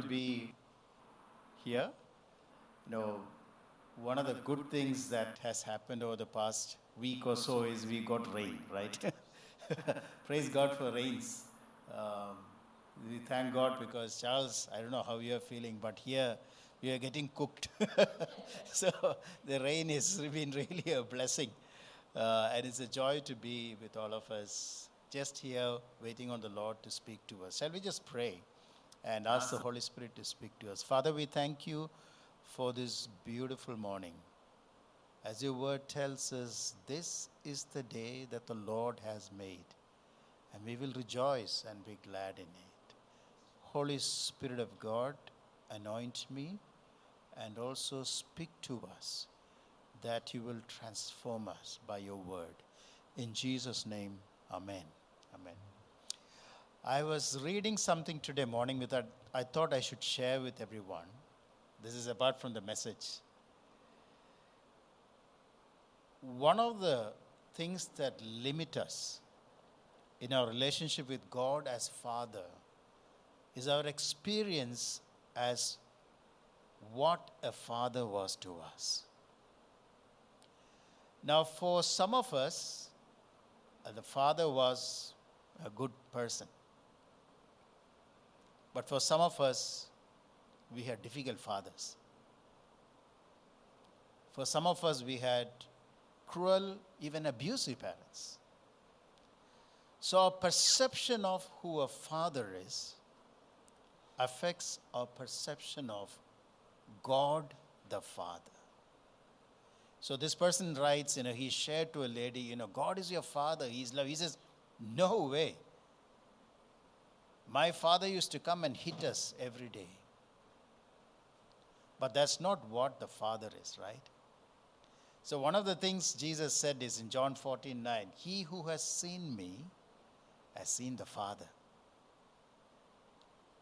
to be here. You know, one of the good things that has happened over the past week or so is we got rain, right? Praise God for rains. Um, we thank God because Charles, I don't know how you are feeling, but here we are getting cooked. so the rain has been really a blessing. Uh, and it's a joy to be with all of us just here waiting on the Lord to speak to us. Shall we just pray and ask the Holy Spirit to speak to us? Father, we thank you for this beautiful morning. As your word tells us, this is the day that the Lord has made, and we will rejoice and be glad in it. Holy Spirit of God, anoint me and also speak to us that you will transform us by your word. In Jesus' name, Amen. Amen. I was reading something today morning that I thought I should share with everyone. This is apart from the message. One of the things that limit us in our relationship with God as Father is our experience as what a father was to us. Now, for some of us, uh, the father was a good person. But for some of us, we had difficult fathers. For some of us, we had cruel, even abusive parents. So, our perception of who a father is affects our perception of God the Father. So this person writes, you know, he shared to a lady, you know, God is your father, he's love. He says, No way. My father used to come and hit us every day. But that's not what the father is, right? So one of the things Jesus said is in John 14 9, He who has seen me has seen the Father.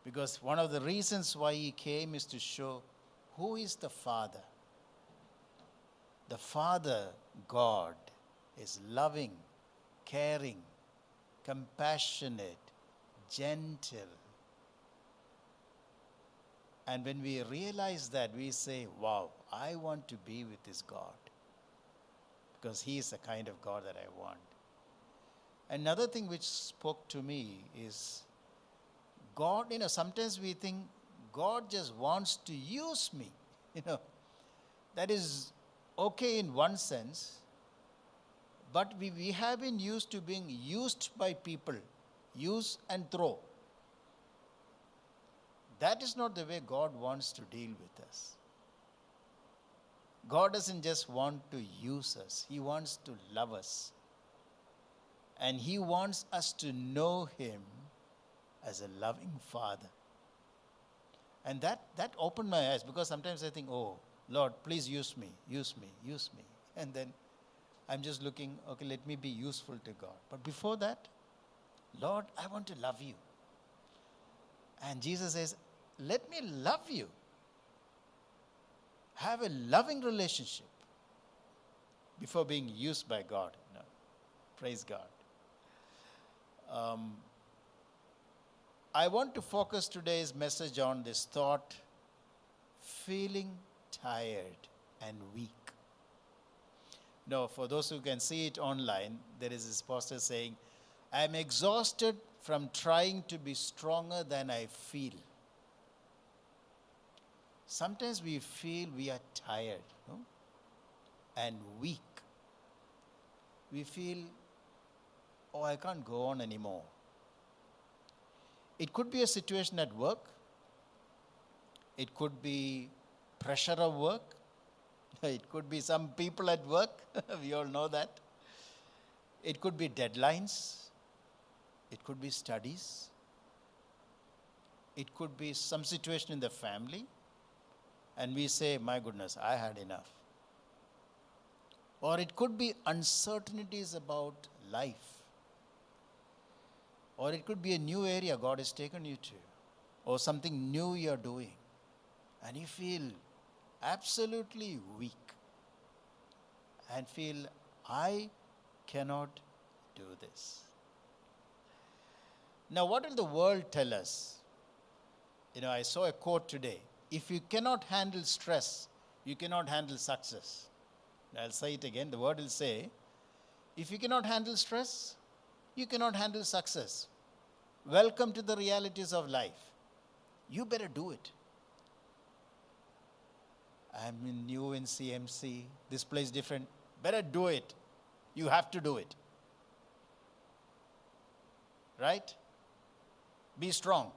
Because one of the reasons why he came is to show who is the Father. The Father, God, is loving, caring, compassionate, gentle. And when we realize that, we say, Wow, I want to be with this God. Because He is the kind of God that I want. Another thing which spoke to me is God, you know, sometimes we think God just wants to use me. You know, that is okay in one sense, but we, we have been used to being used by people, use and throw. That is not the way God wants to deal with us. God doesn't just want to use us, He wants to love us. And He wants us to know Him as a loving Father. And that, that opened my eyes because sometimes I think, oh, Lord, please use me, use me, use me. And then I'm just looking, okay, let me be useful to God. But before that, Lord, I want to love you. And Jesus says, let me love you. Have a loving relationship before being used by God. No. Praise God. Um, I want to focus today's message on this thought feeling tired and weak. No, for those who can see it online, there is this poster saying, I am exhausted from trying to be stronger than I feel. Sometimes we feel we are tired no? and weak. We feel, oh, I can't go on anymore. It could be a situation at work, it could be pressure of work. It could be some people at work. we all know that. It could be deadlines. It could be studies. It could be some situation in the family. And we say, my goodness, I had enough. Or it could be uncertainties about life. Or it could be a new area God has taken you to. Or something new you're doing. And you feel absolutely weak and feel, I cannot do this. Now, what will the world tell us? You know, I saw a quote today if you cannot handle stress, you cannot handle success. I'll say it again. The word will say, if you cannot handle stress, you cannot handle success. Welcome to the realities of life. You better do it. I'm in new in CMC. This place is different. Better do it. You have to do it. Right? Be strong.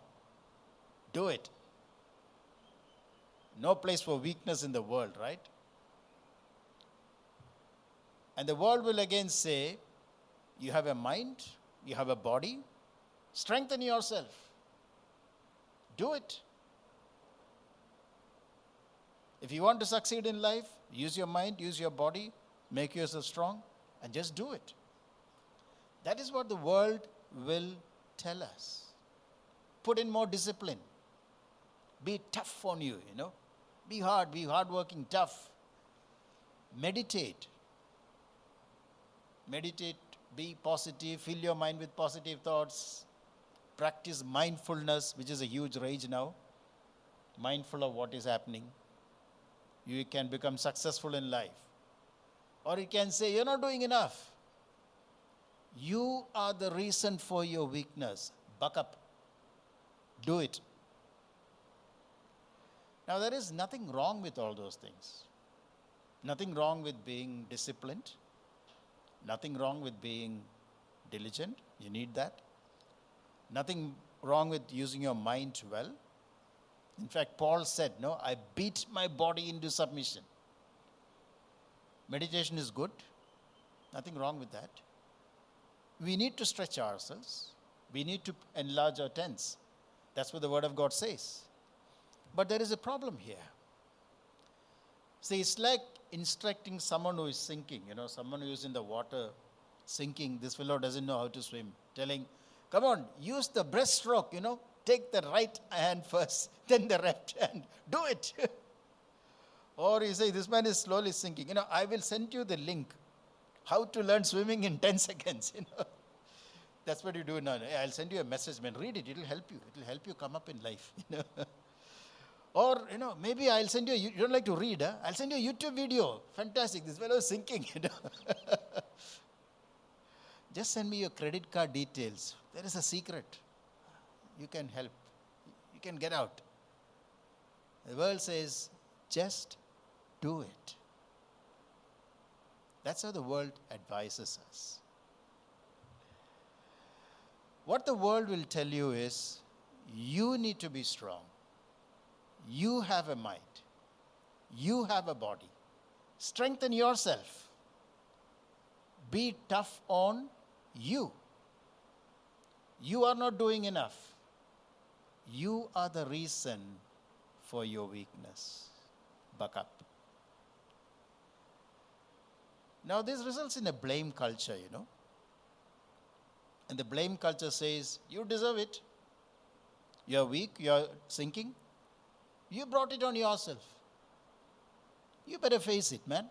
Do it. No place for weakness in the world, right? And the world will again say, You have a mind, you have a body, strengthen yourself. Do it. If you want to succeed in life, use your mind, use your body, make yourself strong, and just do it. That is what the world will tell us. Put in more discipline. Be tough on you, you know. Be hard, be hardworking, tough. Meditate. Meditate, be positive, fill your mind with positive thoughts. Practice mindfulness, which is a huge rage now. Mindful of what is happening. You can become successful in life. Or you can say, You're not doing enough. You are the reason for your weakness. Buck up. Do it. Now, there is nothing wrong with all those things. Nothing wrong with being disciplined. Nothing wrong with being diligent. You need that. Nothing wrong with using your mind well. In fact, Paul said, No, I beat my body into submission. Meditation is good. Nothing wrong with that. We need to stretch ourselves. We need to enlarge our tents. That's what the Word of God says. But there is a problem here. See, it's like instructing someone who is sinking, you know, someone who is in the water sinking. This fellow doesn't know how to swim. Telling, come on, use the breaststroke, you know, take the right hand first, then the left hand. Do it. or you say, this man is slowly sinking. You know, I will send you the link how to learn swimming in 10 seconds, you know. That's what you do now. I'll send you a message, man. Read it. It'll help you. It'll help you come up in life. You know? or, you know, maybe I'll send you, a, you don't like to read, huh? I'll send you a YouTube video. Fantastic. This fellow is sinking, you know. Just send me your credit card details. There is a secret. You can help. You can get out. The world says, just do it. That's how the world advises us. What the world will tell you is you need to be strong. You have a mind. You have a body. Strengthen yourself. Be tough on you. You are not doing enough. You are the reason for your weakness. Buck up. Now, this results in a blame culture, you know. And the blame culture says, You deserve it. You're weak, you're sinking. You brought it on yourself. You better face it, man.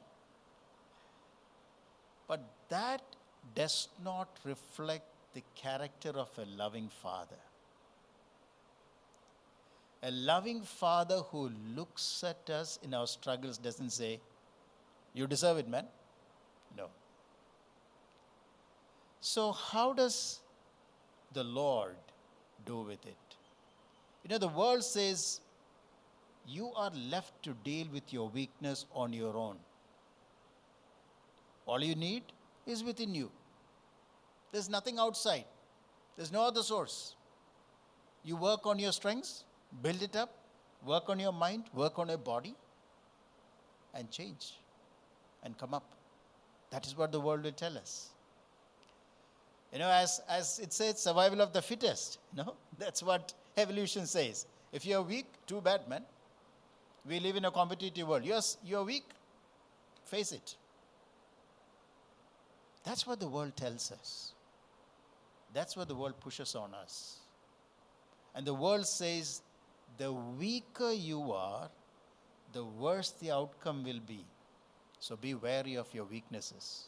But that does not reflect the character of a loving father. A loving father who looks at us in our struggles doesn't say, You deserve it, man. No. So, how does the Lord do with it? You know, the world says you are left to deal with your weakness on your own. All you need is within you. There's nothing outside, there's no other source. You work on your strengths, build it up, work on your mind, work on your body, and change and come up. That is what the world will tell us. You know, as, as it says, survival of the fittest. Know, that's what evolution says. If you're weak, too bad, man. We live in a competitive world. You're, you're weak, face it. That's what the world tells us. That's what the world pushes on us. And the world says the weaker you are, the worse the outcome will be. So be wary of your weaknesses.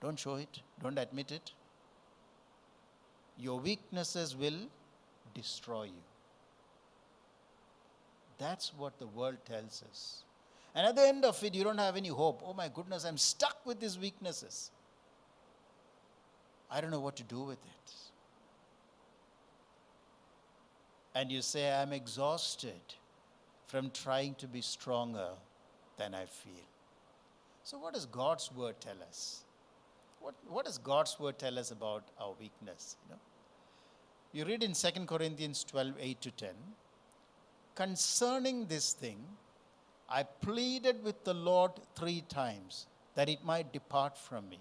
Don't show it, don't admit it. Your weaknesses will destroy you. That's what the world tells us. And at the end of it, you don't have any hope. Oh my goodness, I'm stuck with these weaknesses. I don't know what to do with it. And you say, I'm exhausted from trying to be stronger than I feel. So, what does God's word tell us? What, what does God's word tell us about our weakness? You, know? You read in 2 Corinthians 12 8 to 10 concerning this thing, I pleaded with the Lord three times that it might depart from me.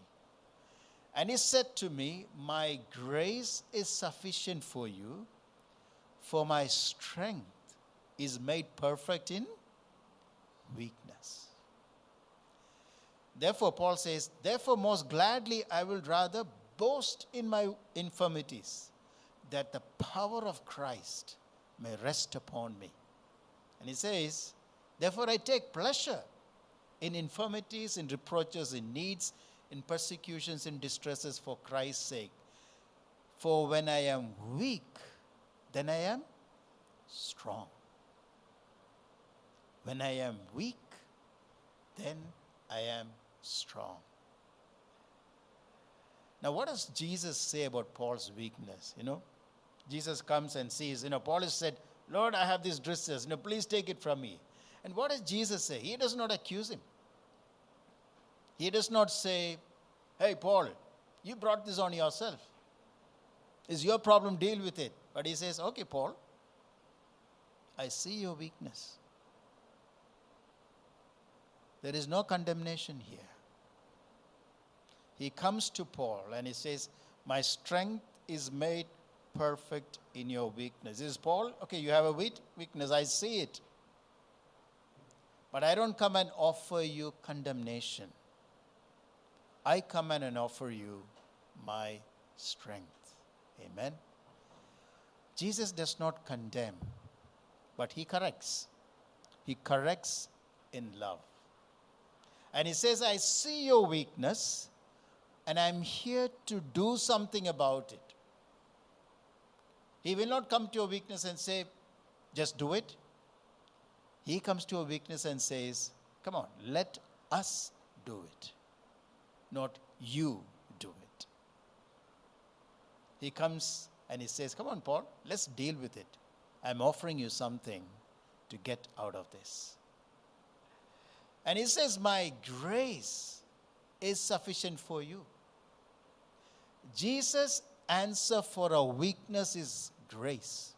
And he said to me, My grace is sufficient for you, for my strength is made perfect in weakness. Therefore, Paul says, Therefore, most gladly I will rather boast in my infirmities, that the power of Christ may rest upon me. And he says, Therefore, I take pleasure in infirmities, in reproaches, in needs, in persecutions, in distresses for Christ's sake. For when I am weak, then I am strong. When I am weak, then I am strong. Now, what does Jesus say about Paul's weakness? You know, Jesus comes and sees, you know, Paul has said, Lord, I have these dresses, you know, please take it from me. And what does Jesus say? He does not accuse him. He does not say, Hey, Paul, you brought this on yourself. It's your problem, deal with it. But he says, Okay, Paul, I see your weakness. There is no condemnation here. He comes to Paul and he says, My strength is made perfect in your weakness. Is Paul, okay, you have a weakness, I see it. But I don't come and offer you condemnation. I come and offer you my strength. Amen. Jesus does not condemn, but he corrects. He corrects in love. And he says, I see your weakness, and I'm here to do something about it. He will not come to your weakness and say, just do it. He comes to your weakness and says, come on, let us do it, not you do it. He comes and he says, come on, Paul, let's deal with it. I'm offering you something to get out of this. And he says, My grace is sufficient for you. Jesus' answer for our weakness is grace.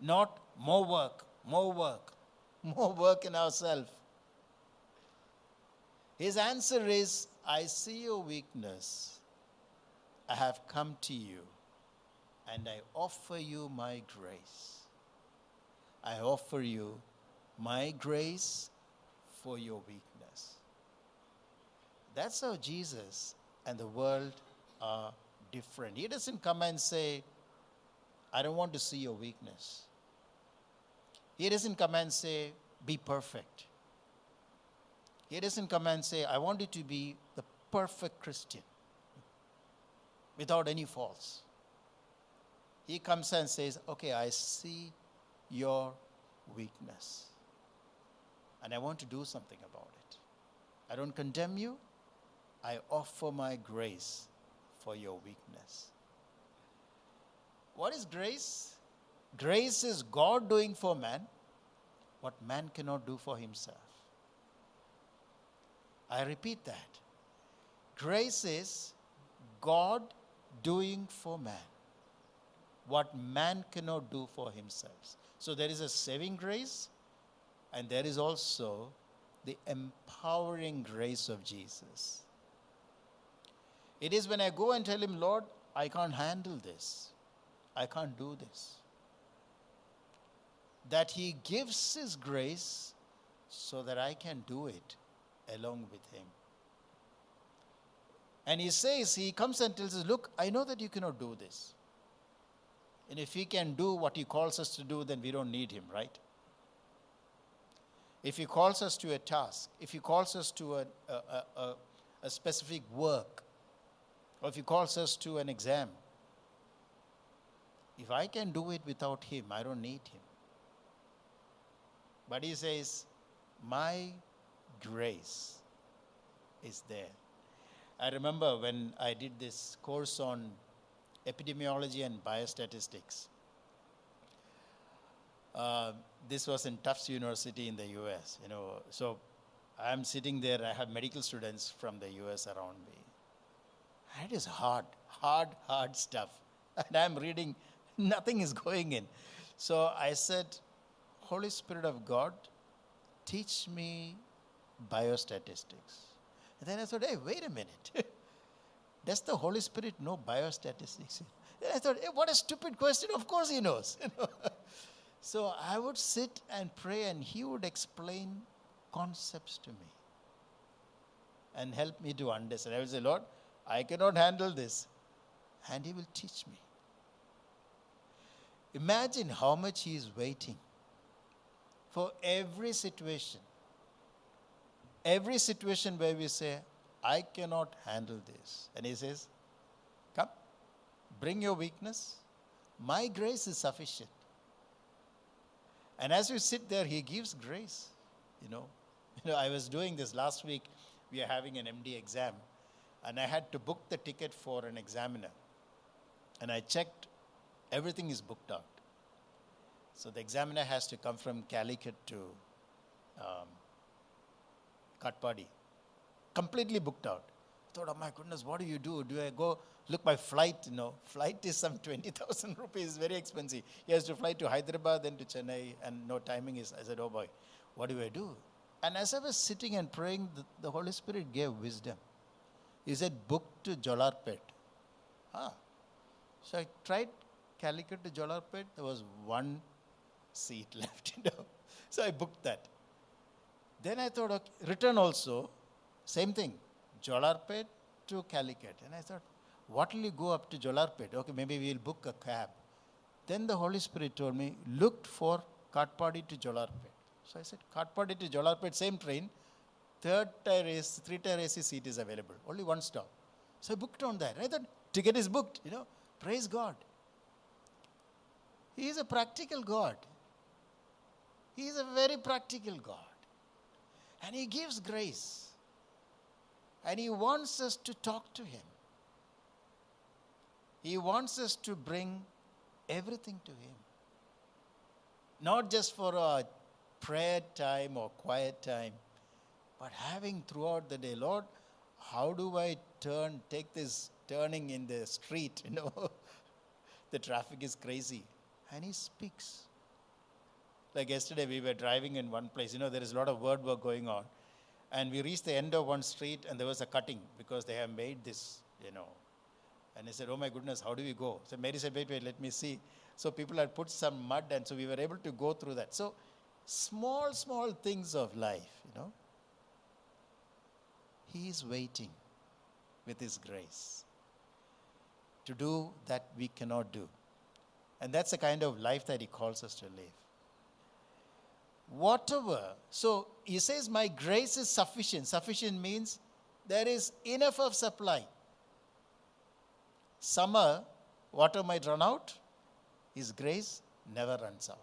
Not more work, more work, more work in ourselves. His answer is I see your weakness. I have come to you and I offer you my grace. I offer you my grace for your weakness. That's how Jesus and the world are different. He doesn't come and say, I don't want to see your weakness. He doesn't come and say, Be perfect. He doesn't come and say, I want you to be the perfect Christian without any faults. He comes and says, Okay, I see your weakness. And I want to do something about it. I don't condemn you, I offer my grace for your weakness. What is grace? Grace is God doing for man what man cannot do for himself. I repeat that. Grace is God doing for man what man cannot do for himself. So there is a saving grace, and there is also the empowering grace of Jesus. It is when I go and tell him, Lord, I can't handle this, I can't do this, that he gives his grace so that I can do it along with him. And he says, he comes and tells us, Look, I know that you cannot do this. And if he can do what he calls us to do, then we don't need him, right? If he calls us to a task, if he calls us to a, a, a, a specific work, or if he calls us to an exam, if I can do it without him, I don't need him. But he says, My grace is there. I remember when I did this course on epidemiology and biostatistics. Uh, this was in Tufts University in the US, you know. So I'm sitting there, I have medical students from the US around me. It is hard, hard, hard stuff. And I'm reading, nothing is going in. So I said, Holy Spirit of God, teach me biostatistics. And then I thought, hey, wait a minute. Does the Holy Spirit know biostatistics? Then I thought, hey, what a stupid question. Of course he knows. so I would sit and pray, and he would explain concepts to me and help me to understand. I would say, Lord, I cannot handle this. And he will teach me. Imagine how much he is waiting for every situation. Every situation where we say, I cannot handle this. And he says, Come, bring your weakness. My grace is sufficient. And as you sit there, he gives grace. You know, you know, I was doing this last week. We are having an MD exam, and I had to book the ticket for an examiner. And I checked, everything is booked out. So the examiner has to come from Calicut to um, Katpadi. Completely booked out. I thought, oh my goodness, what do you do? Do I go look my flight? Know, flight is some 20,000 rupees, very expensive. He has to fly to Hyderabad, then to Chennai, and no timing is. I said, oh boy, what do I do? And as I was sitting and praying, the, the Holy Spirit gave wisdom. He said, book to Jolarpet. Ah. So I tried Calicut to Jolarpet. There was one seat left, you know. So I booked that. Then I thought, okay, return also, same thing, Jolarpet to Calicut. And I thought, what will you go up to Jolarpet? Okay, maybe we'll book a cab. Then the Holy Spirit told me, looked for Katpadi to Jolarpet. So I said, Katpadi to Jolarpet, same train, third tier AC, three tier AC seat is available, only one stop. So I booked on that. I ticket is booked, you know, praise God. He is a practical God. He is a very practical God. And He gives grace. And He wants us to talk to Him. He wants us to bring everything to Him. Not just for a prayer time or quiet time, but having throughout the day, Lord, how do I turn, take this turning in the street? You know, the traffic is crazy. And He speaks. Like yesterday, we were driving in one place. You know, there is a lot of word work going on. And we reached the end of one street, and there was a cutting because they have made this, you know. And I said, Oh my goodness, how do we go? So Mary said, Wait, wait, let me see. So people had put some mud, and so we were able to go through that. So small, small things of life, you know. He is waiting with His grace to do that we cannot do. And that's the kind of life that He calls us to live whatever. So he says, My grace is sufficient. Sufficient means there is enough of supply. Summer, water might run out, his grace never runs out.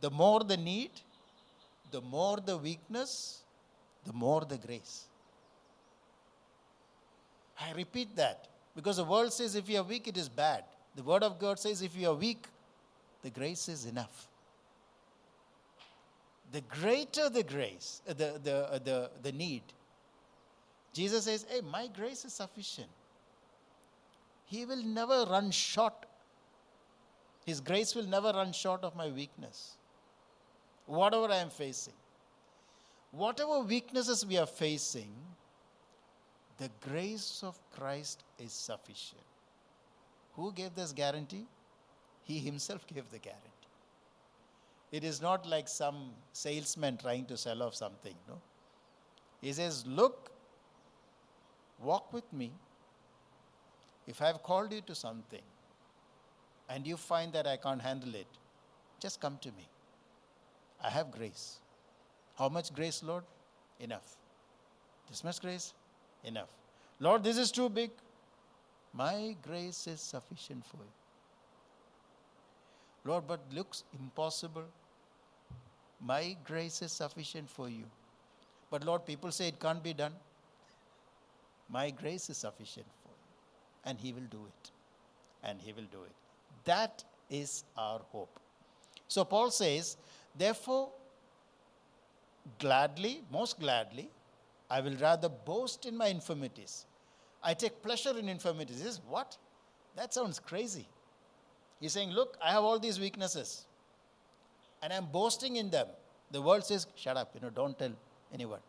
The more the need, the more the weakness, the more the grace. I repeat that because the world says if you are weak, it is bad. The word of God says if you are weak, the grace is enough the greater the grace, uh, the, the, uh, the, the need. Jesus says, Hey, my grace is sufficient. He will never run short. His grace will never run short of my weakness. Whatever I am facing. Whatever weaknesses we are facing, the grace of Christ is sufficient. Who gave this guarantee? He himself gave the guarantee. It is not like some salesman trying to sell off something. No. He says, Look, walk with me. If I have called you to something and you find that I can't handle it, just come to me. I have grace. How much grace, Lord? Enough. This much grace? Enough. Lord, this is too big. My grace is sufficient for you. Lord, but looks impossible. My grace is sufficient for you. But Lord, people say it can't be done. My grace is sufficient for you. And He will do it. And He will do it. That is our hope. So Paul says, therefore, gladly, most gladly, I will rather boast in my infirmities. I take pleasure in infirmities. Says, what? That sounds crazy. He's saying, Look, I have all these weaknesses and I'm boasting in them. The world says, Shut up, you know, don't tell anyone.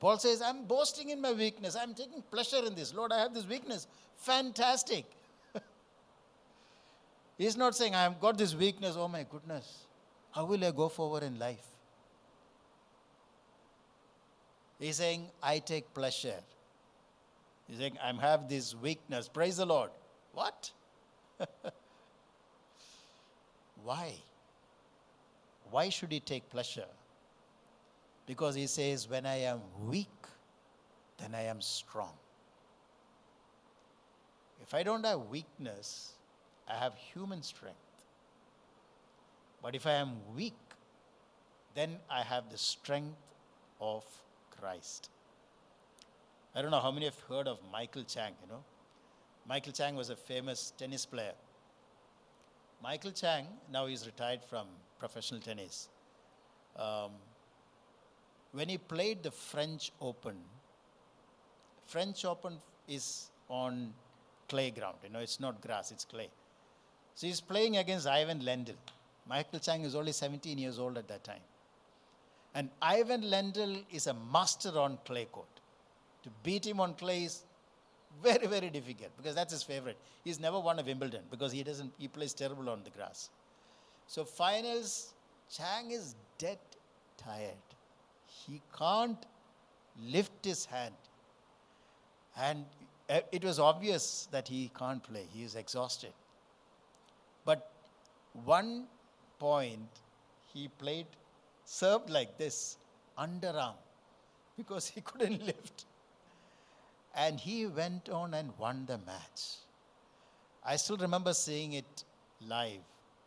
Paul says, I'm boasting in my weakness. I'm taking pleasure in this. Lord, I have this weakness. Fantastic. He's not saying, I've got this weakness. Oh my goodness. How will I go forward in life? He's saying, I take pleasure. He's saying, I have this weakness. Praise the Lord. What? Why? Why should he take pleasure? Because he says, When I am weak, then I am strong. If I don't have weakness, I have human strength. But if I am weak, then I have the strength of Christ. I don't know how many have heard of Michael Chang, you know. Michael Chang was a famous tennis player. Michael Chang, now he's retired from professional tennis. Um, when he played the French Open, French Open is on clay ground, you know, it's not grass, it's clay. So he's playing against Ivan Lendl. Michael Chang is only 17 years old at that time. And Ivan Lendl is a master on clay court. To beat him on clay is very, very difficult because that's his favorite. He's never won a Wimbledon because he doesn't he plays terrible on the grass. So finals, Chang is dead tired. He can't lift his hand. And uh, it was obvious that he can't play. He is exhausted. But one point he played served like this underarm because he couldn't lift. And he went on and won the match. I still remember seeing it live.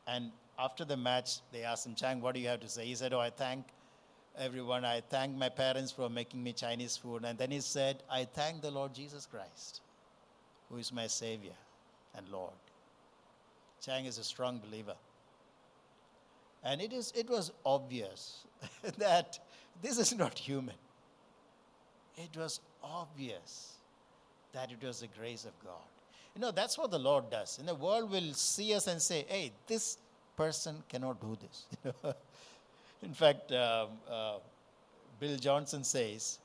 And after the match, they asked him, Chang, what do you have to say? He said, Oh, I thank everyone. I thank my parents for making me Chinese food. And then he said, I thank the Lord Jesus Christ, who is my Savior and Lord. Chang is a strong believer. And it, is, it was obvious that this is not human. It was obvious that it was the grace of God. You know, that's what the Lord does. And the world will see us and say, hey, this person cannot do this. In fact, um, uh, Bill Johnson says,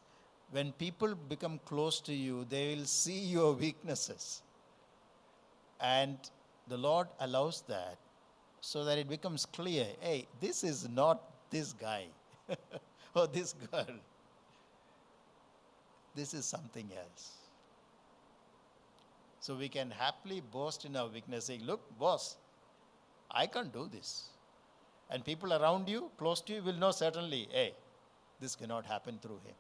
when people become close to you, they will see your weaknesses. And the Lord allows that so that it becomes clear hey, this is not this guy or this girl. This is something else. So we can happily boast in our weakness, saying, Look, boss, I can't do this. And people around you, close to you, will know certainly, hey, this cannot happen through him.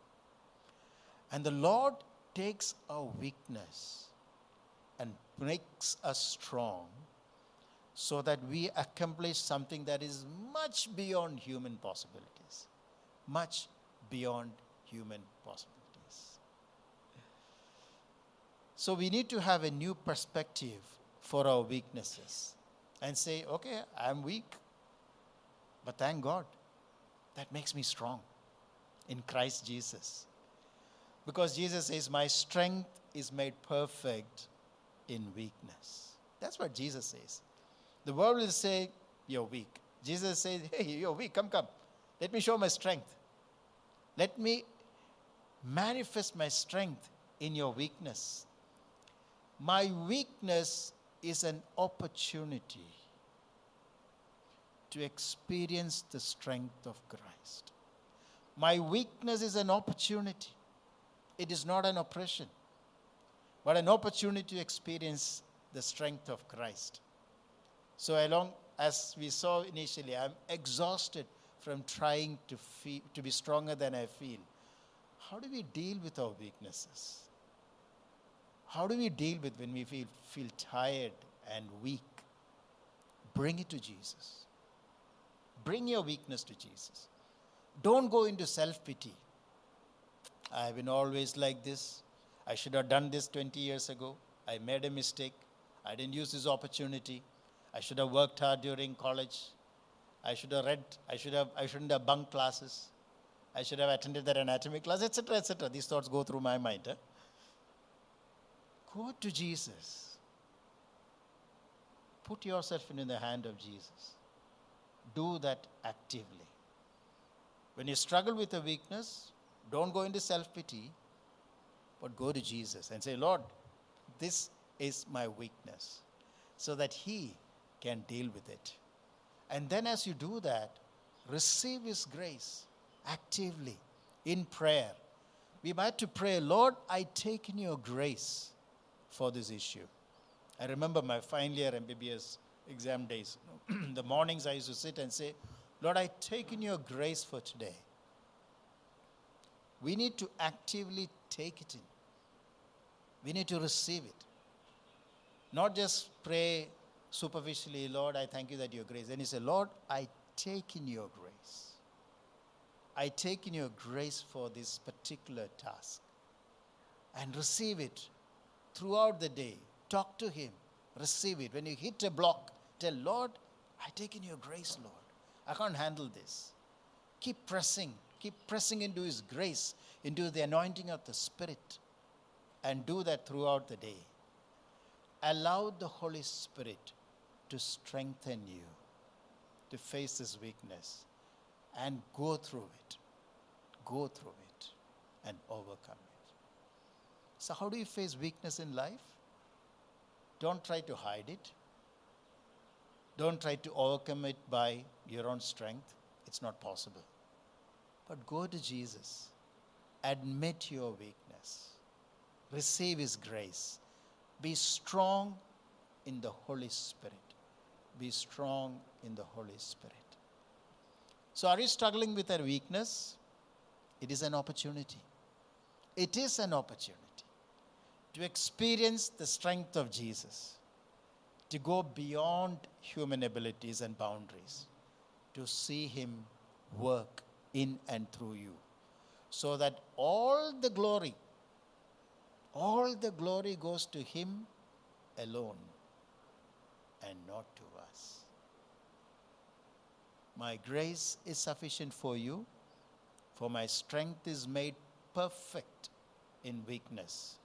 And the Lord takes our weakness and makes us strong so that we accomplish something that is much beyond human possibilities. Much beyond human possibilities. So we need to have a new perspective for our weaknesses and say, okay, I'm weak, but thank God, that makes me strong in Christ Jesus. Because Jesus says, My strength is made perfect in weakness. That's what Jesus says. The world will say, You're weak. Jesus says, Hey, you're weak. Come, come. Let me show my strength. Let me manifest my strength in your weakness. My weakness is an opportunity to experience the strength of Christ. My weakness is an opportunity. It is not an oppression, but an opportunity to experience the strength of Christ. So, along as we saw initially, I'm exhausted from trying to, feel, to be stronger than I feel. How do we deal with our weaknesses? How do we deal with when we feel, feel tired and weak? Bring it to Jesus. Bring your weakness to Jesus. Don't go into self pity. I've been always like this. I should have done this 20 years ago. I made a mistake. I didn't use this opportunity. I should have worked hard during college. I should have read. I should have. I shouldn't have bunked classes. I should have attended that anatomy class, etc., etc. These thoughts go through my mind. Huh? Go to Jesus. Put yourself in the hand of Jesus. Do that actively. When you struggle with a weakness, don't go into self pity, but go to Jesus and say, Lord, this is my weakness, so that He can deal with it. And then, as you do that, receive His grace actively in prayer. We might to pray, Lord, I take in your grace for this issue. I remember my final year MBBS exam days. the mornings I used to sit and say, Lord, I take in your grace for today. We need to actively take it in. We need to receive it. Not just pray superficially, Lord, I thank you that your grace. Then you say, Lord, I take in your grace. I take in your grace for this particular task. And receive it throughout the day. Talk to Him. Receive it. When you hit a block, tell, Lord, I take in your grace, Lord. I can't handle this. Keep pressing. Keep pressing into His grace, into the anointing of the Spirit. And do that throughout the day. Allow the Holy Spirit to strengthen you to face this weakness and go through it. Go through it and overcome it. So, how do you face weakness in life? Don't try to hide it. Don't try to overcome it by your own strength. It's not possible. But go to Jesus. Admit your weakness. Receive His grace. Be strong in the Holy Spirit. Be strong in the Holy Spirit. So, are you struggling with a weakness? It is an opportunity. It is an opportunity to experience the strength of Jesus, to go beyond human abilities and boundaries, to see Him work in and through you, so that all the glory, all the glory goes to Him alone and not to. My grace is sufficient for you, for my strength is made perfect in weakness.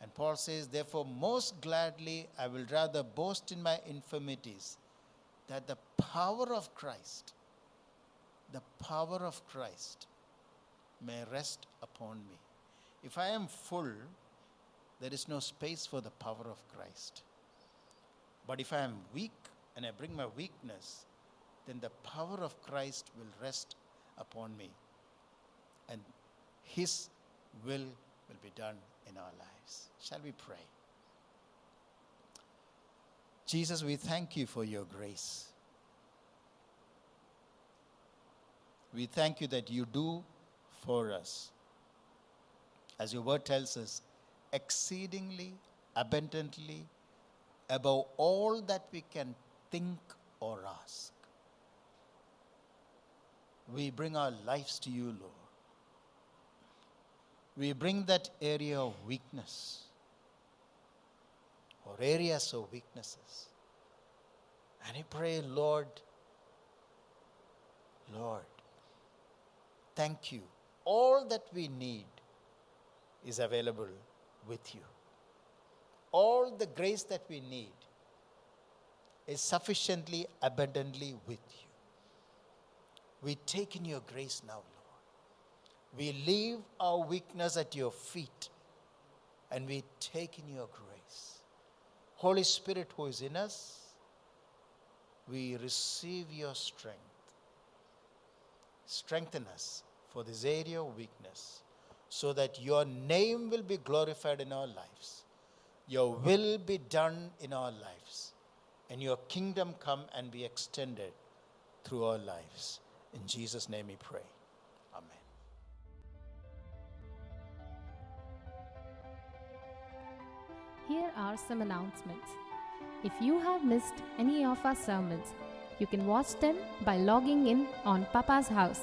And Paul says, Therefore, most gladly I will rather boast in my infirmities, that the power of Christ, the power of Christ, may rest upon me. If I am full, there is no space for the power of Christ. But if I am weak and I bring my weakness, then the power of Christ will rest upon me. And His will will be done in our lives. Shall we pray? Jesus, we thank you for your grace. We thank you that you do for us, as your word tells us, exceedingly, abundantly, above all that we can think or ask. We bring our lives to you, Lord. We bring that area of weakness or areas of weaknesses. And we pray, Lord, Lord, thank you. All that we need is available with you all the grace that we need is sufficiently abundantly with you. We take in your grace now, Lord. We leave our weakness at your feet and we take in your grace. Holy Spirit who is in us, we receive your strength. Strengthen us for this area of weakness so that your name will be glorified in our lives your will be done in our lives, and your kingdom come and be extended through our lives. In Jesus' name we pray. Amen. Here are some announcements. If you have missed any of our sermons, you can watch them by logging in on Papa's House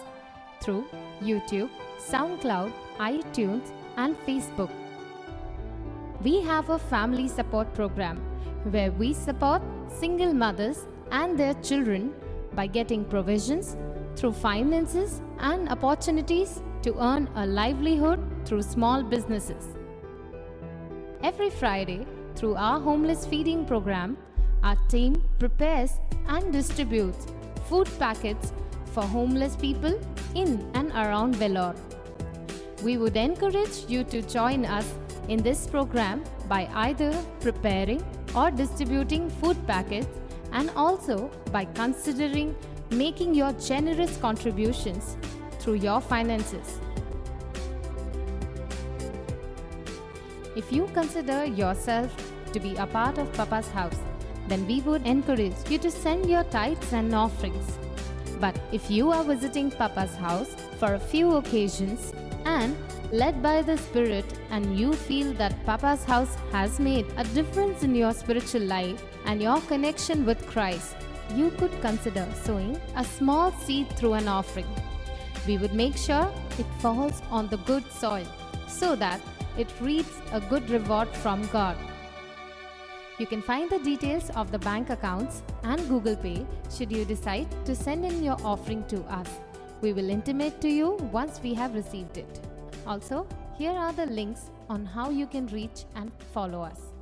through YouTube, SoundCloud, iTunes, and Facebook. We have a family support program where we support single mothers and their children by getting provisions through finances and opportunities to earn a livelihood through small businesses. Every Friday, through our homeless feeding program, our team prepares and distributes food packets for homeless people in and around Vellore. We would encourage you to join us in this program by either preparing or distributing food packets and also by considering making your generous contributions through your finances. If you consider yourself to be a part of Papa's house, then we would encourage you to send your tithes and offerings. But if you are visiting Papa's house for a few occasions and led by the Spirit, and you feel that Papa's house has made a difference in your spiritual life and your connection with Christ, you could consider sowing a small seed through an offering. We would make sure it falls on the good soil so that it reaps a good reward from God. You can find the details of the bank accounts and Google Pay should you decide to send in your offering to us. We will intimate to you once we have received it. Also, here are the links on how you can reach and follow us.